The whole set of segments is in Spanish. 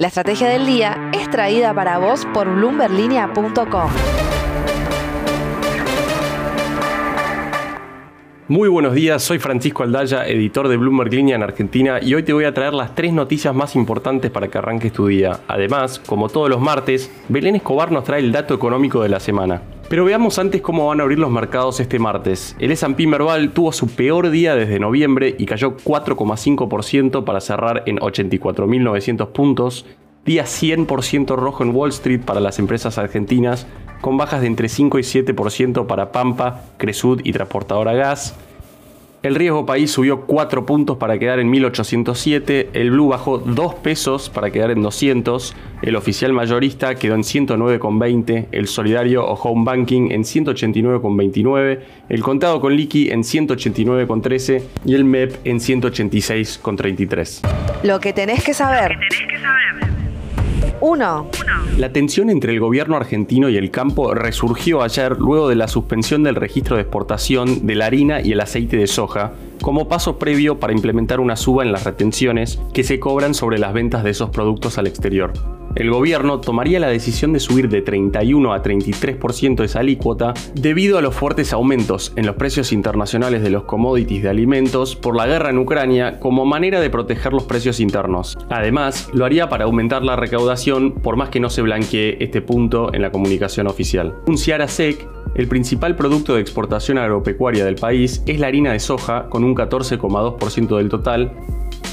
La estrategia del día es traída para vos por bloomberlinia.com. Muy buenos días, soy Francisco Aldaya, editor de Bloomberg Línea en Argentina y hoy te voy a traer las tres noticias más importantes para que arranques tu día. Además, como todos los martes, Belén Escobar nos trae el dato económico de la semana. Pero veamos antes cómo van a abrir los mercados este martes. El S&P Merval tuvo su peor día desde noviembre y cayó 4,5% para cerrar en 84.900 puntos. Día 100% rojo en Wall Street para las empresas argentinas, con bajas de entre 5 y 7% para Pampa, Cresud y Transportadora Gas. El riesgo país subió 4 puntos para quedar en 1807, el blue bajó 2 pesos para quedar en 200, el oficial mayorista quedó en 109,20, el solidario o home banking en 189,29, el contado con liqui en 189,13 y el MEP en 186,33. Lo que tenés que saber. 1. La tensión entre el gobierno argentino y el campo resurgió ayer luego de la suspensión del registro de exportación de la harina y el aceite de soja, como paso previo para implementar una suba en las retenciones que se cobran sobre las ventas de esos productos al exterior el gobierno tomaría la decisión de subir de 31 a 33% esa alícuota debido a los fuertes aumentos en los precios internacionales de los commodities de alimentos por la guerra en Ucrania como manera de proteger los precios internos. Además, lo haría para aumentar la recaudación por más que no se blanquee este punto en la comunicación oficial. Un Ciara Sec el principal producto de exportación agropecuaria del país es la harina de soja, con un 14,2% del total,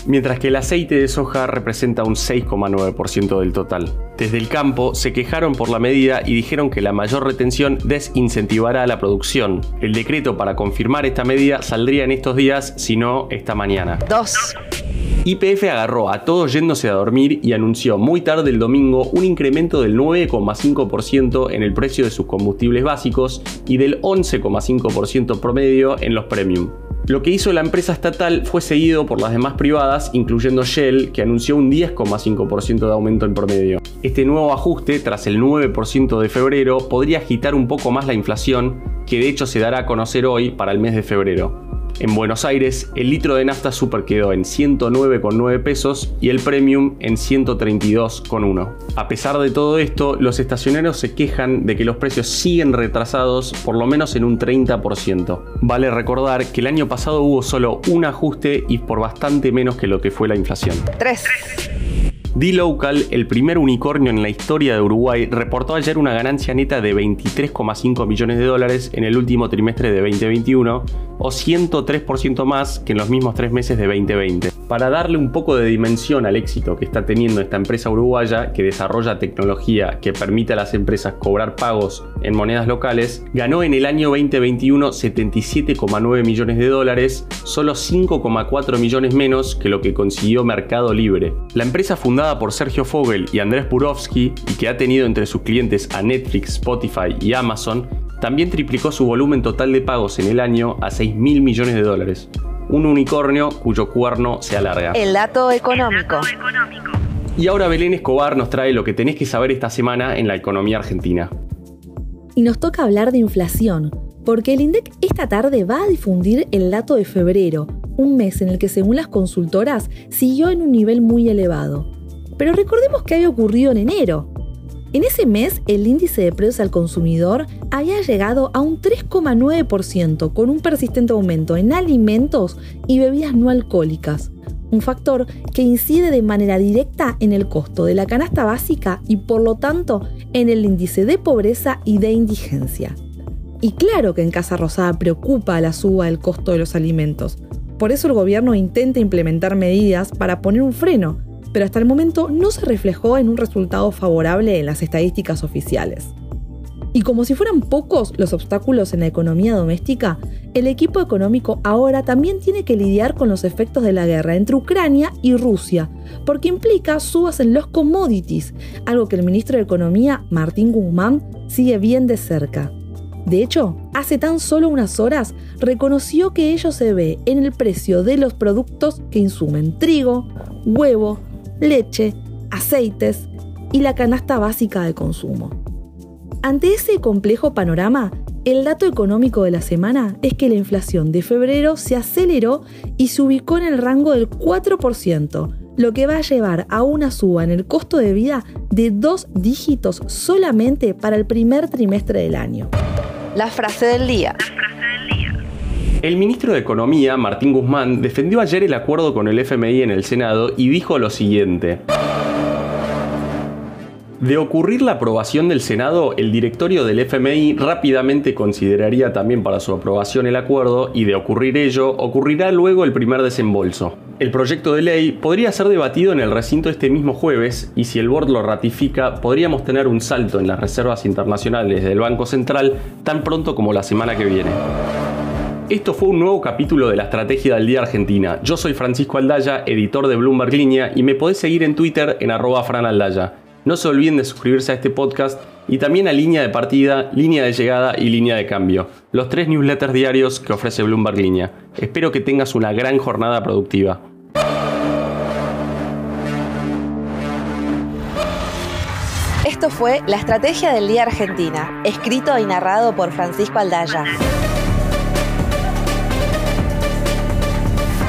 mientras que el aceite de soja representa un 6,9% del total. Desde el campo se quejaron por la medida y dijeron que la mayor retención desincentivará la producción. El decreto para confirmar esta medida saldría en estos días, si no esta mañana. 2. YPF agarró a todos yéndose a dormir y anunció muy tarde el domingo un incremento del 9,5% en el precio de sus combustibles básicos y del 11,5% promedio en los premium. Lo que hizo la empresa estatal fue seguido por las demás privadas, incluyendo Shell, que anunció un 10,5% de aumento en promedio. Este nuevo ajuste, tras el 9% de febrero, podría agitar un poco más la inflación, que de hecho se dará a conocer hoy para el mes de febrero. En Buenos Aires, el litro de nafta super quedó en 109,9 pesos y el premium en 132,1. A pesar de todo esto, los estacioneros se quejan de que los precios siguen retrasados por lo menos en un 30%. Vale recordar que el año pasado hubo solo un ajuste y por bastante menos que lo que fue la inflación. 3. D-Local, el primer unicornio en la historia de Uruguay, reportó ayer una ganancia neta de 23,5 millones de dólares en el último trimestre de 2021, o 103% más que en los mismos tres meses de 2020. Para darle un poco de dimensión al éxito que está teniendo esta empresa uruguaya, que desarrolla tecnología que permite a las empresas cobrar pagos en monedas locales, ganó en el año 2021 77,9 millones de dólares, solo 5,4 millones menos que lo que consiguió Mercado Libre. La empresa fundada por Sergio Fogel y Andrés Purovsky y que ha tenido entre sus clientes a Netflix, Spotify y Amazon, también triplicó su volumen total de pagos en el año a 6 mil millones de dólares. Un unicornio cuyo cuerno se alarga. El dato económico. Y ahora Belén Escobar nos trae lo que tenés que saber esta semana en la economía argentina. Y nos toca hablar de inflación, porque el INDEC esta tarde va a difundir el dato de febrero, un mes en el que según las consultoras siguió en un nivel muy elevado. Pero recordemos que había ocurrido en enero. En ese mes, el índice de precios al consumidor había llegado a un 3,9% con un persistente aumento en alimentos y bebidas no alcohólicas, un factor que incide de manera directa en el costo de la canasta básica y por lo tanto en el índice de pobreza y de indigencia. Y claro que en Casa Rosada preocupa la suba del costo de los alimentos. Por eso el gobierno intenta implementar medidas para poner un freno pero hasta el momento no se reflejó en un resultado favorable en las estadísticas oficiales. Y como si fueran pocos los obstáculos en la economía doméstica, el equipo económico ahora también tiene que lidiar con los efectos de la guerra entre Ucrania y Rusia, porque implica subas en los commodities, algo que el ministro de Economía, Martín Guzmán, sigue bien de cerca. De hecho, hace tan solo unas horas reconoció que ello se ve en el precio de los productos que insumen trigo, huevo, leche, aceites y la canasta básica de consumo. Ante ese complejo panorama, el dato económico de la semana es que la inflación de febrero se aceleró y se ubicó en el rango del 4%, lo que va a llevar a una suba en el costo de vida de dos dígitos solamente para el primer trimestre del año. La frase del día. El ministro de Economía, Martín Guzmán, defendió ayer el acuerdo con el FMI en el Senado y dijo lo siguiente. De ocurrir la aprobación del Senado, el directorio del FMI rápidamente consideraría también para su aprobación el acuerdo y de ocurrir ello, ocurrirá luego el primer desembolso. El proyecto de ley podría ser debatido en el recinto este mismo jueves y si el board lo ratifica, podríamos tener un salto en las reservas internacionales del Banco Central tan pronto como la semana que viene. Esto fue un nuevo capítulo de la Estrategia del Día Argentina. Yo soy Francisco Aldaya, editor de Bloomberg Línea, y me podés seguir en Twitter en arroba franaldaya. No se olviden de suscribirse a este podcast y también a Línea de Partida, Línea de Llegada y Línea de Cambio, los tres newsletters diarios que ofrece Bloomberg Línea. Espero que tengas una gran jornada productiva. Esto fue La Estrategia del Día Argentina, escrito y narrado por Francisco Aldaya.